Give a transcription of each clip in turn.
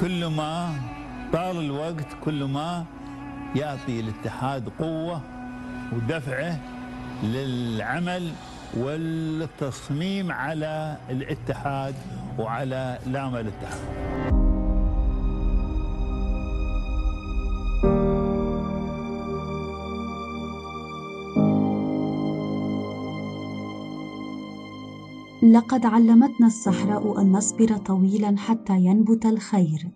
كل ما طال الوقت كل ما يعطي الاتحاد قوة ودفعه للعمل والتصميم على الاتحاد وعلى لام الاتحاد. لقد علمتنا الصحراء أن نصبر طويلا حتى ينبت الخير.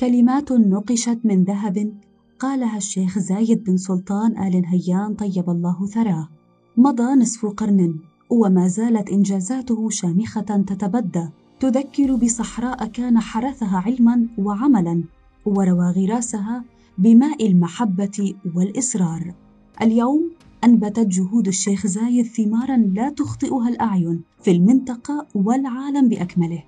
كلمات نقشت من ذهب. قالها الشيخ زايد بن سلطان آل نهيان طيب الله ثراه. مضى نصف قرن وما زالت إنجازاته شامخة تتبدى. تذكر بصحراء كان حرثها علما وعملا وروى غراسها بماء المحبة والإصرار. اليوم أنبتت جهود الشيخ زايد ثمارا لا تخطئها الأعين في المنطقة والعالم بأكمله.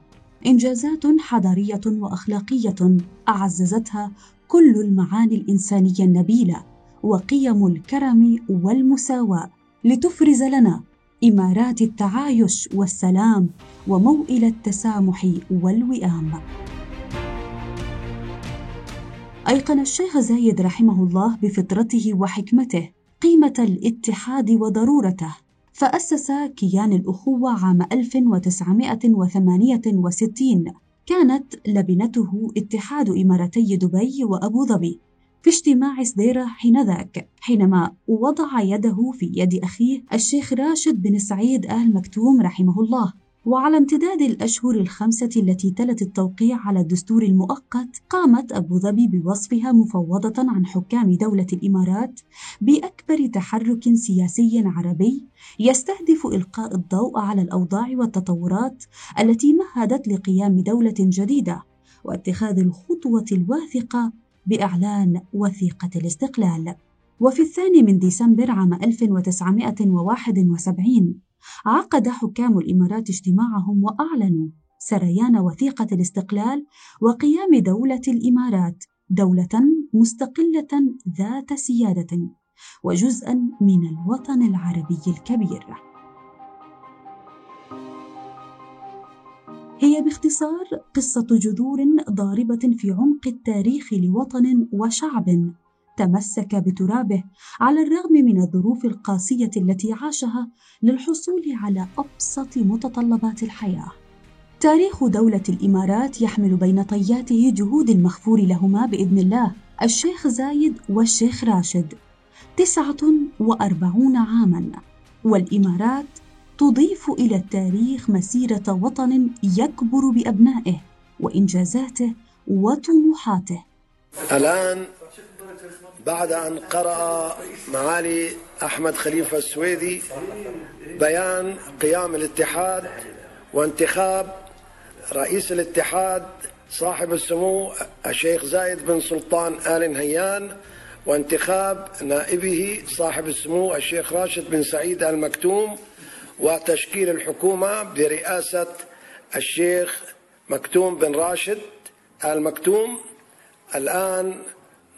إنجازات حضارية وأخلاقية أعززتها كل المعاني الإنسانية النبيلة وقيم الكرم والمساواة لتفرز لنا إمارات التعايش والسلام وموئل التسامح والوئام. أيقن الشيخ زايد رحمه الله بفطرته وحكمته قيمة الاتحاد وضرورته. فأسس كيان الأخوة عام 1968 كانت لبنته اتحاد إمارتي دبي وأبو ظبي. في اجتماع سديرة حينذاك حينما وضع يده في يد أخيه الشيخ راشد بن سعيد آل مكتوم رحمه الله. وعلى امتداد الأشهر الخمسة التي تلت التوقيع على الدستور المؤقت قامت أبو ظبي بوصفها مفوضة عن حكام دولة الإمارات بأكبر تحرك سياسي عربي يستهدف إلقاء الضوء على الأوضاع والتطورات التي مهدت لقيام دولة جديدة واتخاذ الخطوة الواثقة بإعلان وثيقة الاستقلال. وفي الثاني من ديسمبر عام 1971 عقد حكام الإمارات اجتماعهم وأعلنوا سريان وثيقة الاستقلال وقيام دولة الإمارات دولة مستقلة ذات سيادة وجزءا من الوطن العربي الكبير. هي باختصار قصة جذور ضاربة في عمق التاريخ لوطن وشعب. تمسك بترابه على الرغم من الظروف القاسية التي عاشها للحصول على أبسط متطلبات الحياة. تاريخ دولة الإمارات يحمل بين طياته جهود المغفور لهما بإذن الله. الشيخ زايد والشيخ راشد تسعة وأربعون عاما. والإمارات تضيف إلى التاريخ مسيرة وطن يكبر بأبنائه وإنجازاته وطموحاته. الآن بعد أن قرأ معالي أحمد خليفة السويدي بيان قيام الاتحاد وانتخاب رئيس الاتحاد صاحب السمو الشيخ زايد بن سلطان آل نهيان وانتخاب نائبه صاحب السمو الشيخ راشد بن سعيد آل مكتوم وتشكيل الحكومة برئاسة الشيخ مكتوم بن راشد آل مكتوم الآن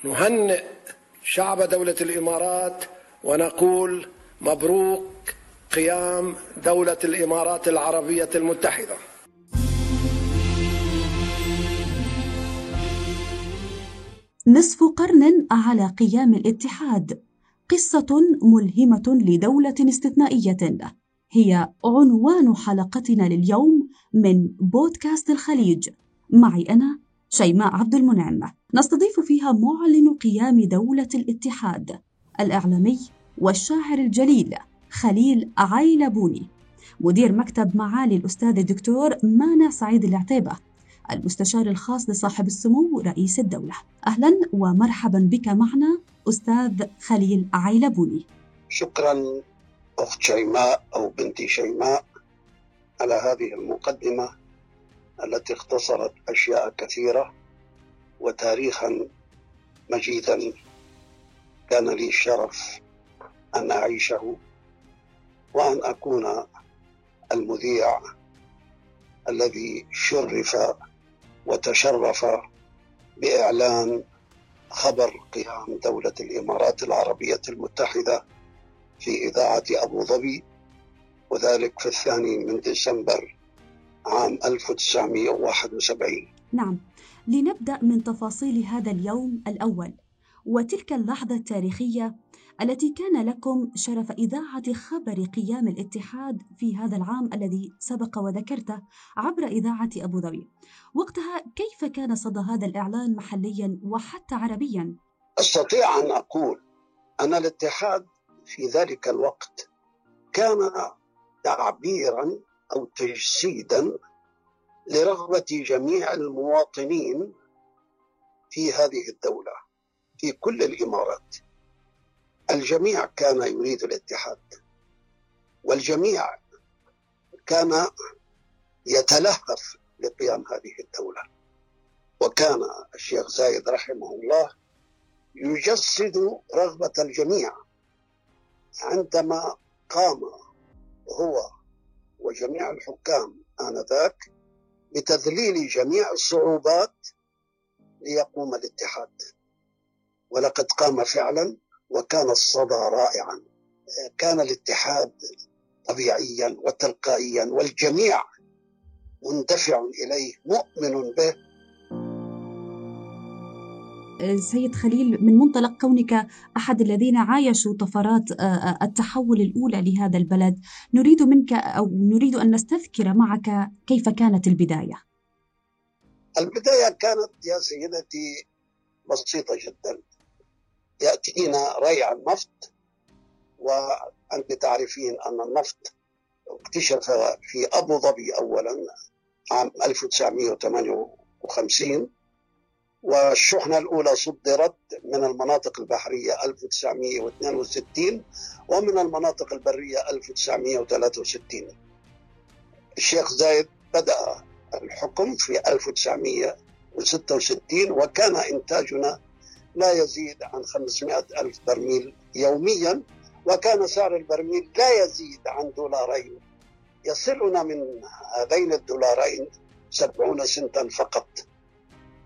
نهنئ شعب دولة الإمارات ونقول مبروك قيام دولة الإمارات العربية المتحدة. نصف قرن على قيام الاتحاد. قصة ملهمة لدولة استثنائية. هي عنوان حلقتنا لليوم من بودكاست الخليج. معي أنا شيماء عبد المنعم. نستضيف فيها معلن قيام دولة الاتحاد الإعلامي والشاعر الجليل خليل عيلبوني. مدير مكتب معالي الأستاذ الدكتور مانا سعيد العتيبة. المستشار الخاص لصاحب السمو رئيس الدولة. أهلا ومرحبا بك معنا أستاذ خليل عيلبوني. شكرا أخت شيماء أو بنتي شيماء على هذه المقدمة. التي اختصرت أشياء كثيرة وتاريخا مجيدا كان لي الشرف أن أعيشه وأن أكون المذيع الذي شرف وتشرف بإعلان خبر قيام دولة الإمارات العربية المتحدة في إذاعة أبو ظبي وذلك في الثاني من ديسمبر عام 1971 نعم لنبدأ من تفاصيل هذا اليوم الأول وتلك اللحظة التاريخية التي كان لكم شرف إذاعة خبر قيام الاتحاد في هذا العام الذي سبق وذكرته عبر إذاعة أبو ظبي. وقتها كيف كان صدى هذا الإعلان محليا وحتى عربيا؟ أستطيع أن أقول أن الاتحاد في ذلك الوقت كان تعبيرا أو تجسيدا لرغبة جميع المواطنين في هذه الدولة في كل الإمارات. الجميع كان يريد الاتحاد والجميع كان يتلهف لقيام هذه الدولة. وكان الشيخ زايد رحمه الله يجسد رغبة الجميع عندما قام هو وجميع الحكام آنذاك بتذليل جميع الصعوبات ليقوم الاتحاد. ولقد قام فعلا وكان الصدى رائعا. كان الاتحاد طبيعيا وتلقائيا والجميع مندفع إليه مؤمن به سيد خليل من منطلق كونك أحد الذين عايشوا طفرات آه، آه، التحول الأولى لهذا البلد نريد منك أو نريد أن نستذكر معك كيف كانت البداية. البداية كانت يا سيدتي بسيطة جدا. يأتينا ريع النفط وأنت تعرفين أن النفط اكتشف في أبو ظبي أولا عام 1958 والشحنة الأولى صدرت من المناطق البحرية 1962 ومن المناطق البرية 1963 الشيخ زايد بدأ الحكم في 1966 وكان إنتاجنا لا يزيد عن 500 ألف برميل يوميا وكان سعر البرميل لا يزيد عن دولارين. يصلنا من هذين الدولارين سبعون سنتا فقط.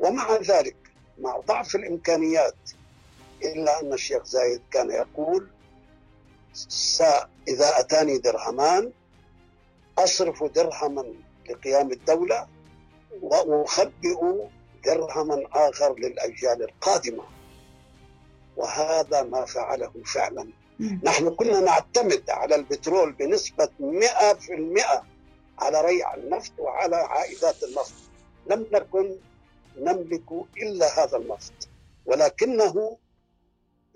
ومع ذلك مع ضعف الإمكانيات إلا أن الشيخ زايد كان يقول إذا أتاني درهمان أصرف درهما لقيام الدولة وأخبئ درهما آخر للأجيال القادمة. وهذا ما فعله فعلا. نحن كنا نعتمد على البترول بنسبة 100% على ريع النفط وعلى عائدات النفط. لم نكن نملك إلا هذا النفط ولكنه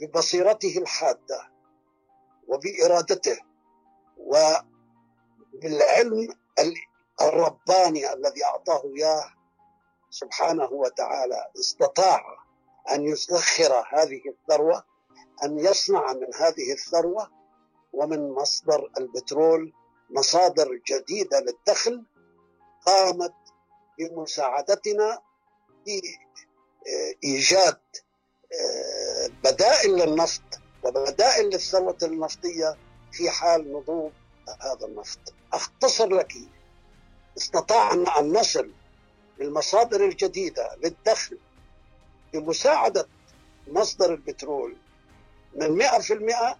ببصيرته الحادة وبإرادته وبالعلم الرباني الذي أعطاه إياه سبحانه وتعالى استطاع أن يسخر هذه الثروة أن يصنع من هذه الثروة ومن مصدر البترول مصادر جديدة للدخل قامت بمساعدتنا في آه، آه، بدائل للنفط وبدائل للثروة النفطية في حال نضوب هذا النفط. أختصر لك استطعنا أن نصل للمصادر الجديدة للدخل بمساعدة مصدر البترول. من 100%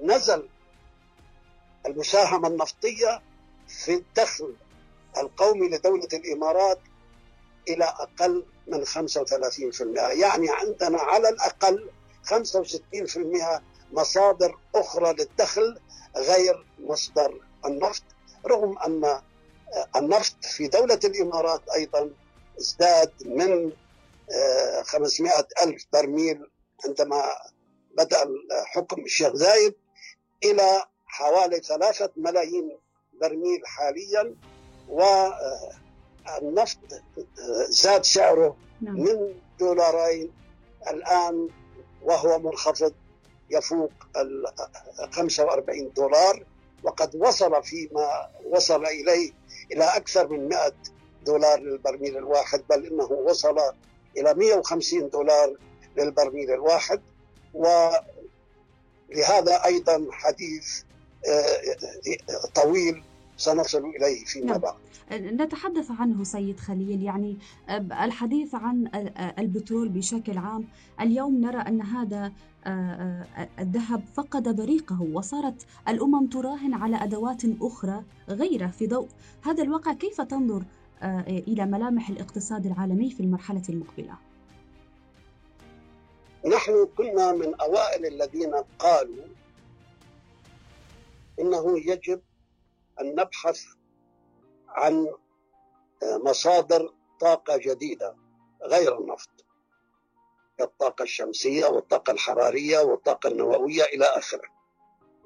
نزل المساهمة النفطية في الدخل القومي لدولة الإمارات إلى أقل من 35% يعني عندنا على الأقل 65% مصادر أخرى للدخل غير مصدر النفط رغم أن النفط في دولة الإمارات أيضا ازداد من 500 ألف برميل عندما بدأ حكم الشيخ زايد إلى حوالي ثلاثة ملايين برميل حاليا والنفط زاد سعره نعم. من دولارين الآن وهو منخفض يفوق ال 45 دولار وقد وصل فيما وصل إليه إلى أكثر من 100 دولار للبرميل الواحد بل إنه وصل إلى 150 دولار للبرميل الواحد ولهذا أيضا حديث آه، طويل سنصل إليه فيما نعم. بعد نتحدث عنه سيد خليل يعني الحديث عن البترول بشكل عام اليوم نرى أن هذا الذهب فقد بريقه وصارت الأمم تراهن على أدوات أخرى غيره في ضوء هذا الواقع كيف تنظر إلى ملامح الاقتصاد العالمي في المرحلة المقبلة؟ نحن كنا من أوائل الذين قالوا إنه يجب أن نبحث عن مصادر طاقة جديدة غير النفط. الطاقة الشمسية والطاقة الحرارية والطاقة النووية إلى آخره.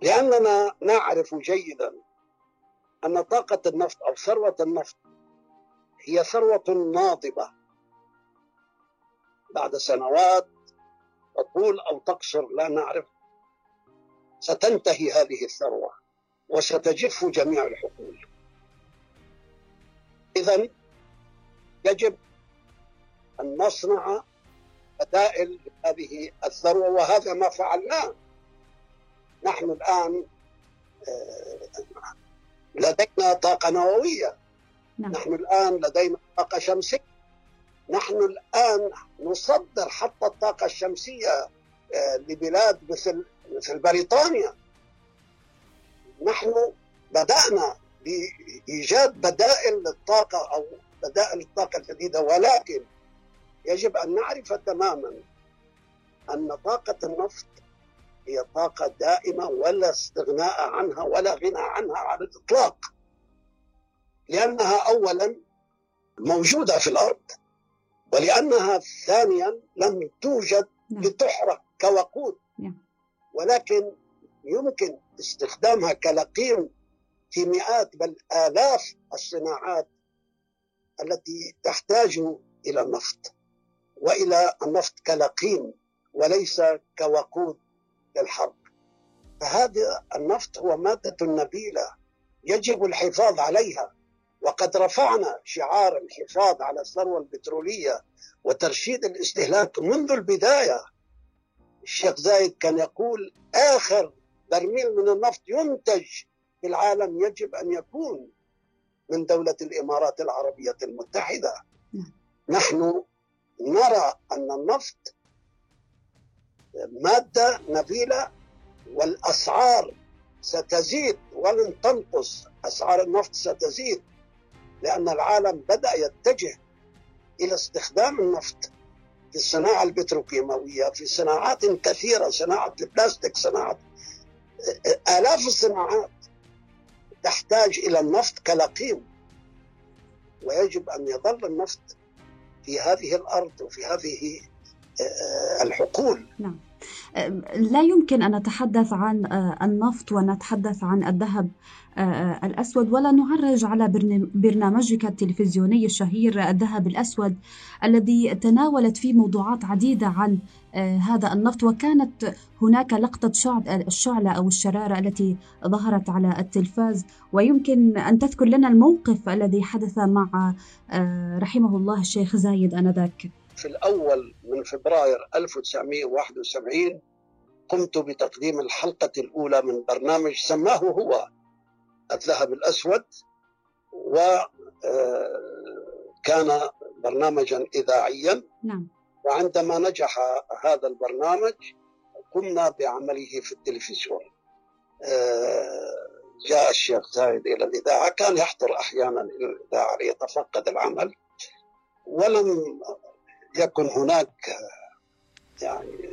لأننا نعرف جيدا أن طاقة النفط أو ثروة النفط هي ثروة ناضبة. بعد سنوات تطول أو تقصر لا نعرف ستنتهي هذه الثروة. وستجف جميع الحقول. إذا يجب أن نصنع بدائل لهذه الثروة وهذا ما فعلناه. نحن الآن آه، لدينا طاقة نووية. نعم. نحن الآن لدينا طاقة شمسية. نحن الآن نصدر حتى الطاقة الشمسية آه، لبلاد مثل مثل بريطانيا. نحن بدأنا بإيجاد بدائل للطاقة أو بدائل الطاقة الجديدة ولكن يجب أن نعرف تماما أن طاقة النفط هي طاقة دائمة ولا استغناء عنها ولا غنى عنها على الإطلاق لأنها أولا موجودة في الأرض ولأنها ثانيا لم توجد نعم. لتحرق كوقود نعم. ولكن يمكن استخدامها كلقيم في مئات بل آلاف الصناعات التي تحتاج إلى النفط وإلى النفط كلقيم وليس كوقود للحرب. فهذا النفط هو مادة نبيلة يجب الحفاظ عليها وقد رفعنا شعار الحفاظ على الثروة البترولية وترشيد الاستهلاك منذ البداية. الشيخ زايد كان يقول آخر برميل من النفط ينتج في العالم يجب أن يكون من دولة الإمارات العربية المتحدة نعم. نحن نرى أن النفط مادة نبيلة والأسعار ستزيد ولن تنقص أسعار النفط ستزيد لأن العالم بدأ يتجه إلى استخدام النفط في الصناعة البتروكيماوية في صناعات كثيرة صناعة البلاستيك صناعة آلاف الصناعات تحتاج إلى النفط كلقيم ويجب أن يظل النفط في هذه الأرض وفي هذه آه، الحقول. نعم. لا يمكن أن نتحدث عن آه، النفط ونتحدث عن الذهب آه، الأسود ولا نعرج على برنامجك التلفزيوني الشهير الذهب الأسود الذي تناولت فيه موضوعات عديدة عن هذا النفط وكانت هناك لقطة الشعلة أو الشرارة التي ظهرت على التلفاز ويمكن أن تذكر لنا الموقف الذي حدث مع رحمه الله الشيخ زايد آنذاك. في الأول من فبراير 1971 قمت بتقديم الحلقة الأولى من برنامج سماه هو الذهب الأسود وكان آه، برنامجا إذاعيا نعم. وعندما نجح هذا البرنامج قمنا بعمله في التلفزيون. آه، جاء الشيخ زايد إلى الإذاعة كان يحضر أحيانا إلى الإذاعة ليتفقد العمل. ولم يكن هناك يعني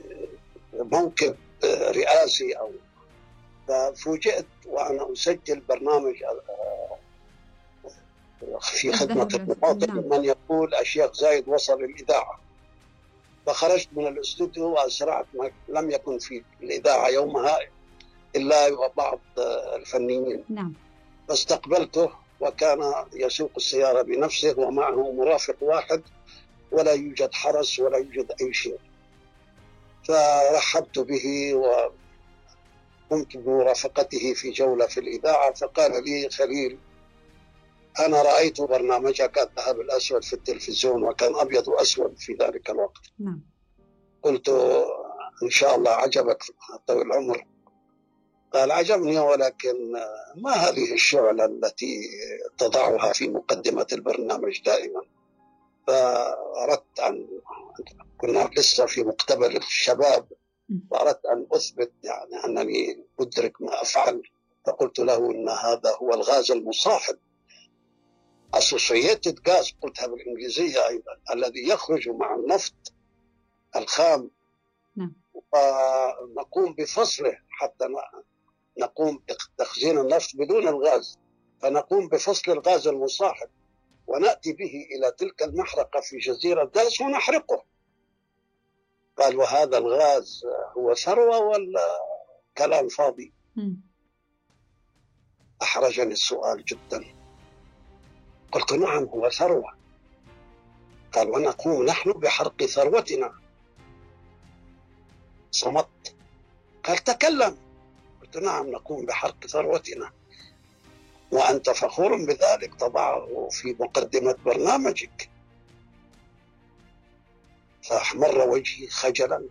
موكب رئاسي أو ففوجئت وأنا أسجل برنامج آه، في خدمة المواطن نعم. من يقول الشيخ زايد وصل الاذاعه فخرجت من الاستوديو واسرعت لم يكن في الإذاعة يومها إلا بعض الفنيين. نعم. فاستقبلته وكان يسوق السيارة بنفسه ومعه مرافق واحد ولا يوجد حرس ولا يوجد أي شيء. فرحبت به وقمت بمرافقته في جولة في الإذاعة فقال لي خليل أنا رأيت برنامجك الذهب الأسود في التلفزيون وكان أبيض وأسود في ذلك الوقت. نعم. قلت إن شاء الله عجبك طويل العمر. قال عجبني ولكن ما هذه الشعلة التي تضعها في مقدمة البرنامج دائما؟ فأردت أن كنا لسه في مقتبل الشباب وأردت أن أثبت يعني أنني أدرك ما أفعل. فقلت له أن هذا هو الغاز المصاحب associated gas قلتها بالإنجليزية أيضا الذي يخرج مع النفط الخام. نعم. ونقوم بفصله حتى نقوم بتخزين النفط بدون الغاز. فنقوم بفصل الغاز المصاحب ونأتي به إلى تلك المحرقة في جزيرة داس ونحرقه. قال وهذا الغاز هو ثروة ولا كلام فاضي أحرجني السؤال جدا. قلت نعم هو ثروة. قال ونقوم نحن بحرق ثروتنا. صمت. قال تكلم. قلت نعم نقوم بحرق ثروتنا. وأنت فخور بذلك تضعه في مقدمة برنامجك. فأحمر وجهي خجلا.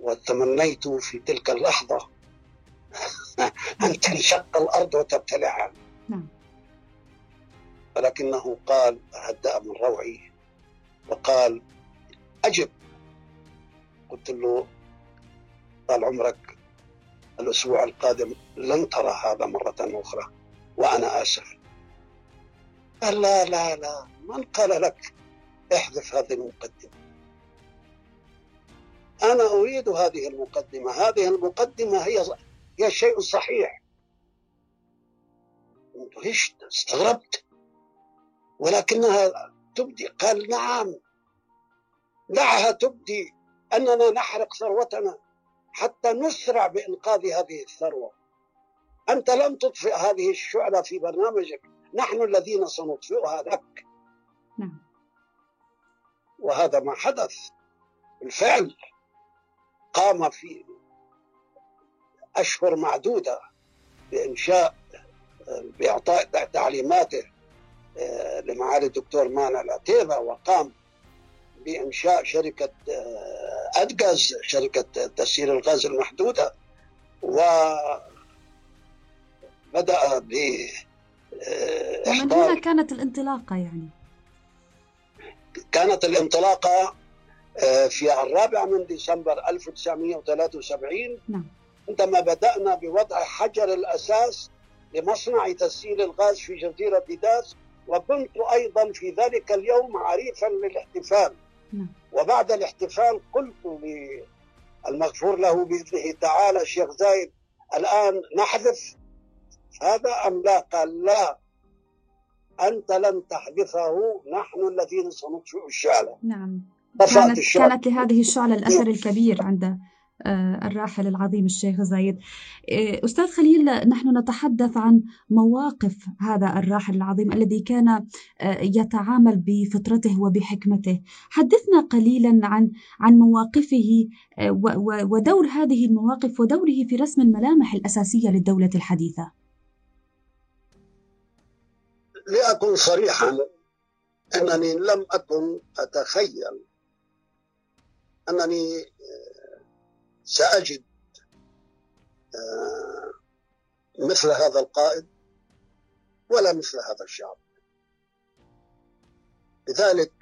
وتمنيت في تلك اللحظة أن تنشق الأرض وتبتلعها. نعم. ولكنه قال هدأ من روعي وقال أجب. قلت له طال عمرك الأسبوع القادم لن ترى هذا مرة أخرى وأنا آسف. قال لا لا لا من قال لك احذف هذه المقدمة. أنا أريد هذه المقدمة. هذه المقدمة هي هي الشيء الصحيح اندهشت استغربت. ولكنها تبدي قال نعم. دعها تبدي أننا نحرق ثروتنا حتى نسرع بإنقاذ هذه الثروة. أنت لم تطفئ هذه الشعلة في برنامجك. نحن الذين سنطفئها لك. نعم. وهذا ما حدث. بالفعل قام في أشهر معدودة بإنشاء بإعطاء تعليماته. لمعالي الدكتور مانا العتيبة وقام بإنشاء شركة آه، أدغاز شركة تسيير الغاز المحدودة وبدأ ب آه، ومن هنا كانت الانطلاقة يعني كانت الانطلاقة في الرابع من ديسمبر 1973 نعم. عندما بدأنا بوضع حجر الأساس لمصنع تسييل الغاز في جزيرة داس وكنت أيضا في ذلك اليوم عريفا للاحتفال. نعم. وبعد الاحتفال قلت للمغفور له بإذنه تعالى الشيخ زايد الآن نحذف؟ هذا أم لا؟ قال لا. أنت لن تحذفه نحن الذين سنطفئ الشعلة نعم. كانت, كانت لهذه الشعلة الأثر الكبير عند الراحل العظيم الشيخ زايد. آه، أستاذ خليل نحن نتحدث عن مواقف هذا الراحل العظيم الذي كان آه، يتعامل بفطرته وبحكمته. حدثنا قليلا عن عن مواقفه ودور هذه المواقف ودوره في رسم الملامح الأساسية للدولة الحديثة. لأكن صريحا أنني لم أكن أتخيل أنني سأجد آه، مثل هذا القائد ولا مثل هذا الشعب. لذلك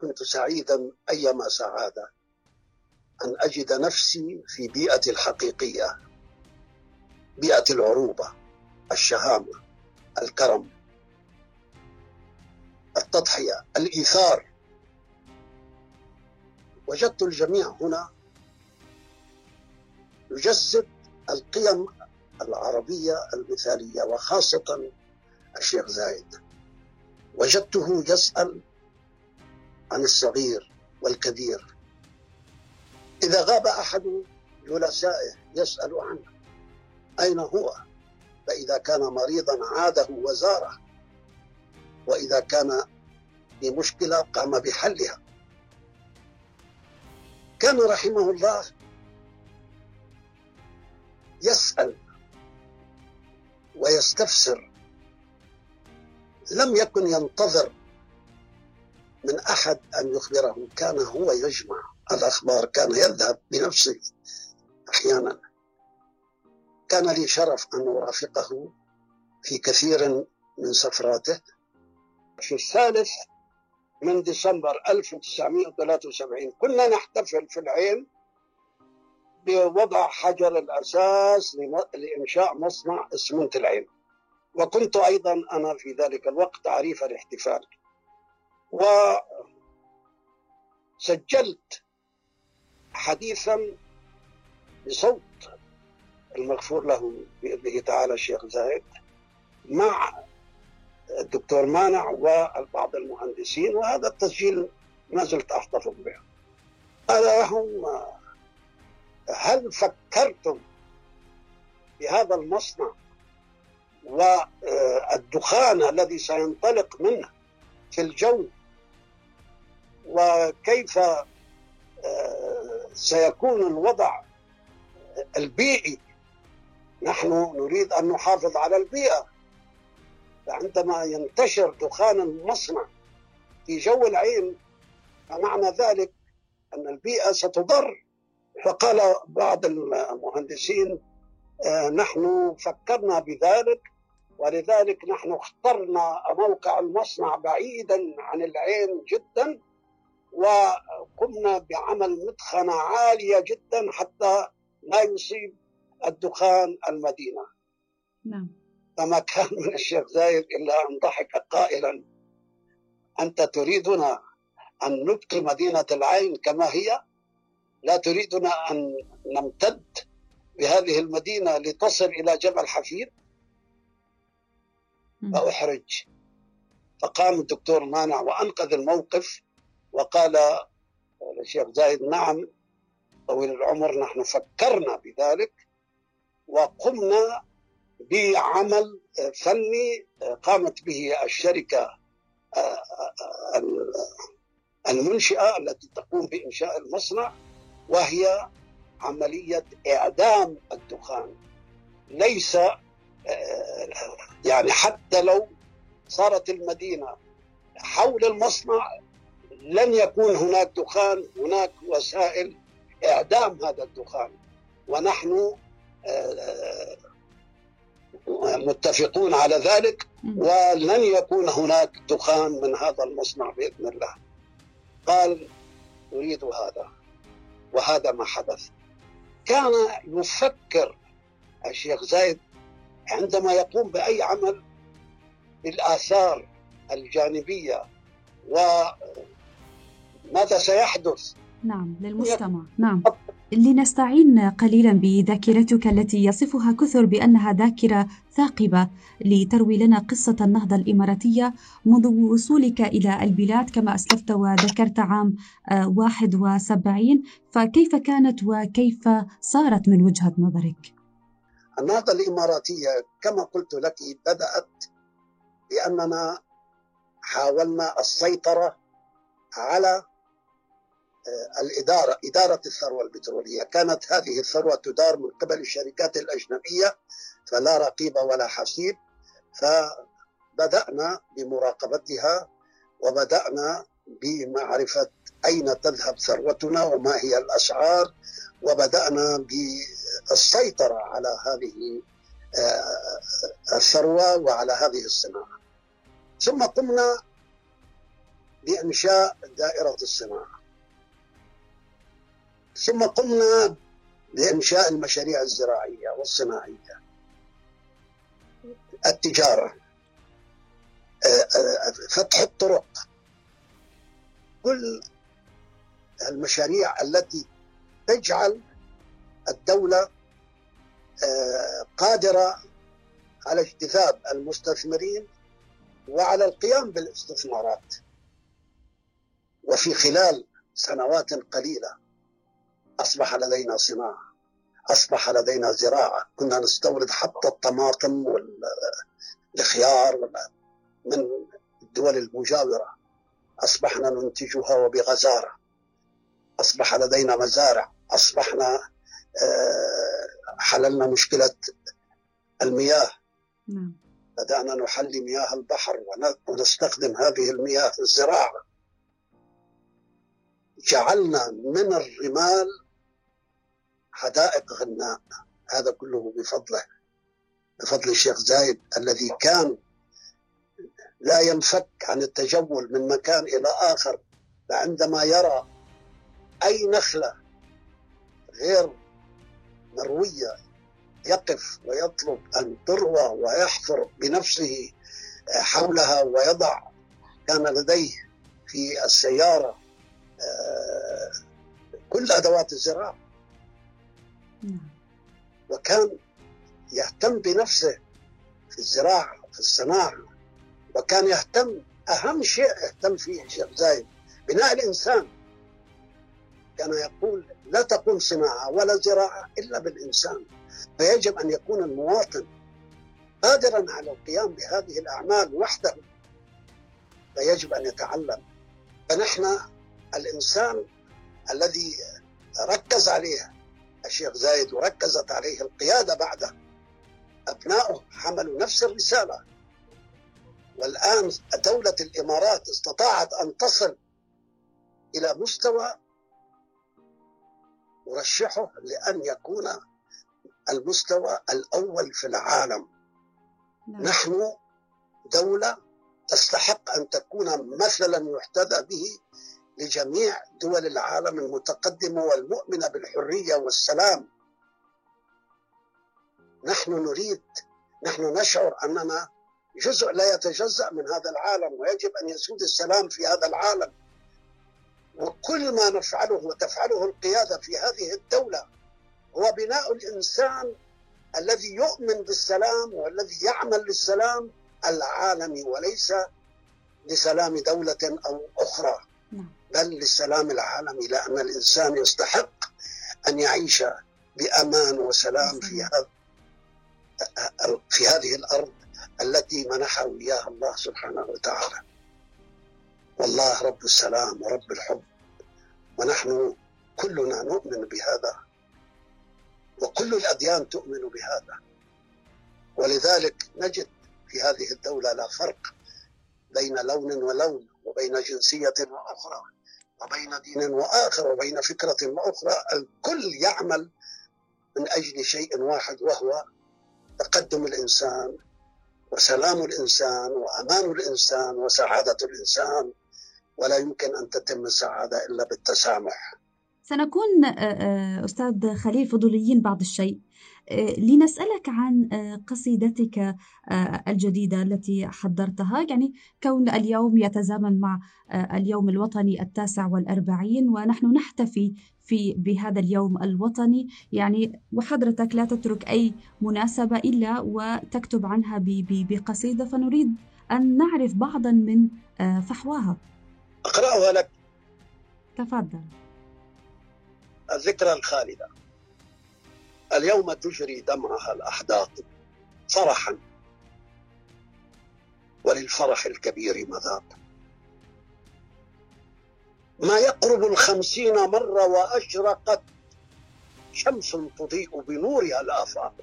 كنت سعيدا أيما سعادة أن أجد نفسي في بيئة الحقيقية بيئة العروبة الشهامة الكرم التضحية الإيثار. وجدت الجميع هنا يجسد القيم العربية المثالية وخاصة الشيخ زايد. وجدته يسأل عن الصغير والكبير. إذا غاب أحد جلسائه يسأل عنه أين هو؟ فإذا كان مريضا عاده وزاره. وإذا كان بمشكلة قام بحلها. كان رحمه الله يسأل ويستفسر لم يكن ينتظر من أحد أن يخبره كان هو يجمع الأخبار كان يذهب بنفسه أحيانا. كان لي شرف أن أرافقه في كثير من سفراته. في الثالث من ديسمبر 1973 كنا نحتفل في العين بوضع حجر الأساس لإنشاء مصنع اسمنت العين وكنت أيضا أنا في ذلك الوقت عريف الاحتفال. وسجلت حديثا بصوت المغفور له بإذنه تعالى الشيخ زايد مع الدكتور مانع وبعض المهندسين وهذا التسجيل ما زلت أحتفظ به. لهم هل فكرتم بهذا المصنع والدخان الذي سينطلق منه في الجو وكيف آه، سيكون الوضع البيئي؟ نحن نريد أن نحافظ على البيئة. فعندما ينتشر دخان المصنع في جو العين فمعنى ذلك أن البيئة ستضر. فقال بعض المهندسين آه، نحن فكرنا بذلك ولذلك نحن اخترنا موقع المصنع بعيدا عن العين جدا وقمنا بعمل مدخنة عالية جدا حتى لا يصيب الدخان المدينة. نعم. فما كان من الشيخ زايد إلا أن ضحك قائلا أنت تريدنا أن نبقي مدينة العين كما هي؟ لا تريدنا أن نمتد بهذه المدينة لتصل إلى جبل حفير فأحرج فقام الدكتور مانع وأنقذ الموقف وقال الشيخ زايد نعم طويل العمر نحن فكرنا بذلك وقمنا بعمل فني قامت به الشركة المنشئة التي تقوم بإنشاء المصنع. وهي عملية إعدام الدخان. ليس يعني حتى لو صارت المدينة حول المصنع لن يكون هناك دخان هناك وسائل إعدام هذا الدخان. ونحن آه، متفقون على ذلك ولن يكون هناك دخان من هذا المصنع بإذن الله. قال أريد هذا. وهذا ما حدث. كان يفكر الشيخ زايد عندما يقوم بأي عمل بالآثار الجانبية وماذا سيحدث؟ نعم للمجتمع. نعم. لنستعين قليلا بذاكرتك التي يصفها كثر بأنها ذاكرة ثاقبة لتروي لنا قصة النهضة الإماراتية منذ وصولك إلى البلاد كما أسلفت وذكرت عام 71 فكيف كانت وكيف صارت من وجهة نظرك؟ النهضة الإماراتية كما قلت لك بدأت بأننا حاولنا السيطرة على آه، الإدارة إدارة الثروة البترولية. كانت هذه الثروة تدار من قبل الشركات الأجنبية فلا رقيب ولا حسيب فبدأنا بمراقبتها وبدأنا بمعرفة أين تذهب ثروتنا وما هي الأسعار وبدأنا بالسيطرة على هذه آه، الثروة وعلى هذه الصناعة. ثم قمنا بإنشاء دائرة الصناعة. ثم قمنا بإنشاء المشاريع الزراعية والصناعية. التجارة. آه، آه، فتح الطرق. كل المشاريع التي تجعل الدولة آه، قادرة على اجتذاب المستثمرين وعلى القيام بالاستثمارات. وفي خلال سنوات قليلة أصبح لدينا صناعة أصبح لدينا زراعة. كنا نستورد حتى الطماطم والخيار من الدول المجاورة. أصبحنا ننتجها وبغزارة. أصبح لدينا مزارع. أصبحنا آه، حللنا مشكلة المياه. نعم. بدأنا نحلي مياه البحر ونستخدم هذه المياه في الزراعة. جعلنا من الرمال حدائق غناء. هذا كله بفضله بفضل الشيخ زايد الذي كان لا ينفك عن التجول من مكان إلى آخر فعندما يرى أي نخلة غير مروية يقف ويطلب أن تروى ويحفر بنفسه حولها ويضع كان لديه في السيارة آه، كل أدوات الزراعة. نعم. وكان يهتم بنفسه في الزراعة في الصناعة وكان يهتم أهم شيء اهتم فيه الشيخ زايد بناء الإنسان. كان يقول لا تقوم صناعة ولا زراعة إلا بالإنسان. فيجب أن يكون المواطن قادرا على القيام بهذه الأعمال وحده. فيجب أن يتعلم. فنحن الإنسان الذي ركز عليه الشيخ زايد وركزت عليه القيادة بعده أبنائه حملوا نفس الرسالة والآن دولة الإمارات استطاعت أن تصل إلى مستوى أرشحه لأن يكون المستوى الأول في العالم نعم. نحن دولة تستحق أن تكون مثلا يحتذى به لجميع دول العالم المتقدمة والمؤمنة بالحرية والسلام نحن نريد نحن نشعر أننا جزء لا يتجزأ من هذا العالم ويجب أن يسود السلام في هذا العالم وكل ما نفعله وتفعله القيادة في هذه الدولة هو بناء الإنسان الذي يؤمن بالسلام والذي يعمل للسلام العالمي وليس لسلام دولة أو أخرى نعم. بل للسلام العالمي لأن الإنسان يستحق أن يعيش بأمان وسلام في هذا في هذه الأرض التي منحه إياها الله سبحانه وتعالى. والله رب السلام ورب الحب. ونحن كلنا نؤمن بهذا. وكل الأديان تؤمن بهذا. ولذلك نجد في هذه الدولة لا فرق بين لون ولون. وبين جنسية وأخرى وبين دين وآخر وبين فكرة وأخرى الكل يعمل من أجل شيء واحد وهو تقدم الإنسان وسلام الإنسان وأمان الإنسان وسعادة الإنسان ولا يمكن أن تتم السعادة إلا بالتسامح. سنكون آه، آه، أستاذ خليل فضوليين بعض الشيء. لنسألك عن قصيدتك الجديدة التي حضرتها. يعني كون اليوم يتزامن مع اليوم الوطني التاسع والأربعين ونحن نحتفي في بهذا اليوم الوطني. يعني وحضرتك لا تترك أي مناسبة إلا وتكتب عنها بقصيدة فنريد أن نعرف بعضا من فحواها. أقرأها لك. تفضل. الذكرى الخالدة. اليوم تجري دمعها الأحداث فرحا وللفرح الكبير مذاق. ما يقرب الخمسين مرة وأشرقت شمس تضيء بنورها الآفاق.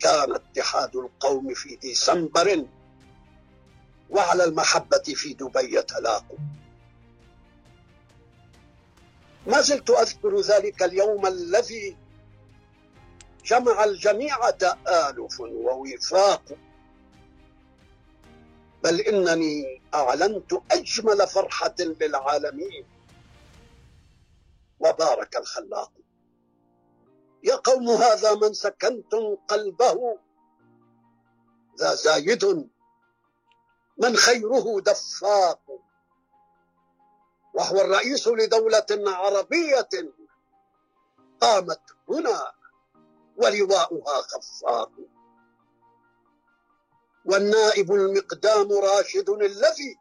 كان اتحاد القوم في ديسمبر وعلى المحبة في دبي تلاقوا ما زلت أذكر ذلك اليوم الذي جمع الجميع تآلف ووفاق. بل إنني أعلنت أجمل فرحة للعالمين. وبارك الخلاق. يا قوم هذا من سكنتم قلبه. ذا زايد من خيره دفاق. وهو الرئيس لدولة عربية قامت هنا ولواؤها خفاق والنائب المقدام راشد الذي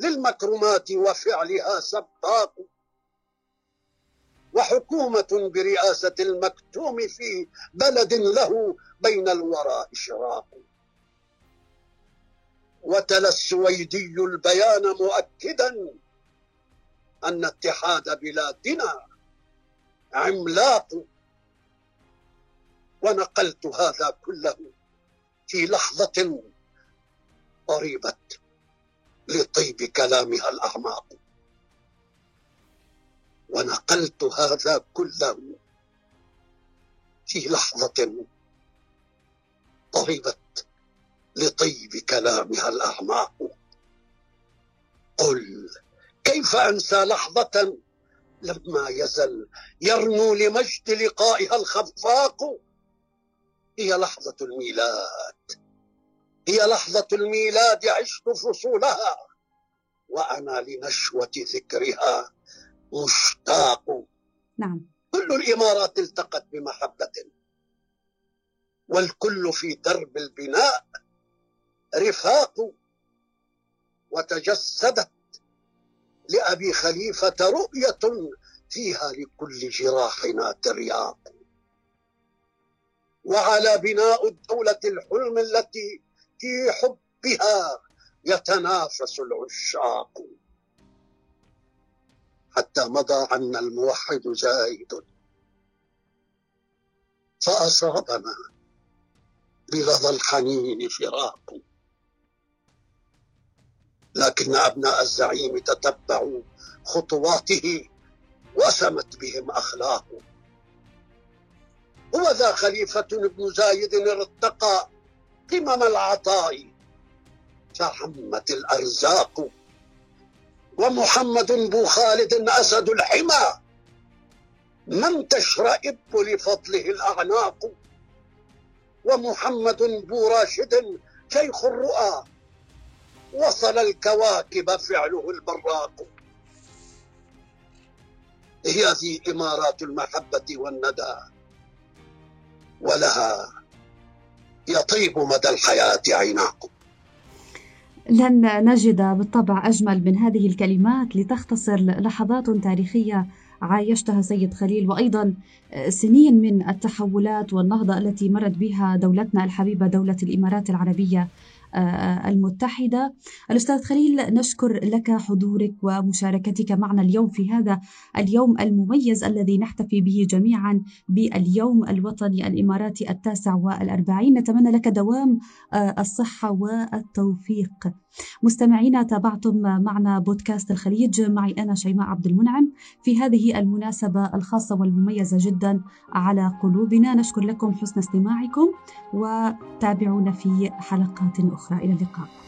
للمكرمات وفعلها سباق. وحكومة برئاسة المكتوم في بلد له بين الورى إشراق. وتلا السويدي البيان مؤكدا أن اتحاد بلادنا عملاق. ونقلت هذا كله في لحظة قريبت لطيب كلامها الأعماق. ونقلت هذا كله في لحظة قربت لطيب كلامها الأعماق. قل كيف أنسى لحظة لما يزل يرنو لمجد لقائها الخفاق؟ هي لحظة الميلاد. هي لحظة الميلاد عشت فصولها وأنا لنشوة ذكرها مشتاق. نعم. كل الإمارات التقت بمحبة والكل في درب البناء رفاق وتجسدت لأبي خليفة رؤية فيها لكل جراحنا ترياق وعلى بناء الدولة الحلم التي في حبها يتنافس العشاق. حتى مضى عنا الموحد زايد. فأصابنا بلظى الحنين فراق. لكن أبناء الزعيم تتبعوا خطواته وسمت بهم أخلاقه هو ذا خليفة ابن زايد ارتقى قمم العطاء. فعمت الأرزاق. ومحمد بو خالد أسد الحمى. من تشرئب لفضله الأعناق. ومحمد بو راشد شيخ الرؤى. وصل الكواكب فعله البراق. هي ذي إمارات المحبة والندى ولها يطيب مدى الحياة عيناق. لن نجد بالطبع أجمل من هذه الكلمات لتختصر لحظات تاريخية عايشتها سيد خليل وأيضا سنين من التحولات والنهضة التي مرت بها دولتنا الحبيبة دولة الإمارات العربية. المتحدة. الأستاذ خليل نشكر لك حضورك ومشاركتك معنا اليوم في هذا اليوم المميز الذي نحتفي به جميعا باليوم الوطني الإماراتي التاسع والأربعين. نتمنى لك دوام آه، الصحة والتوفيق. مستمعينا تابعتم معنا بودكاست الخليج. معي أنا شيماء عبد المنعم. في هذه المناسبة الخاصة والمميزة جدا على قلوبنا نشكر لكم حسن استماعكم وتابعونا في حلقات أخرى. إلى اللقاء.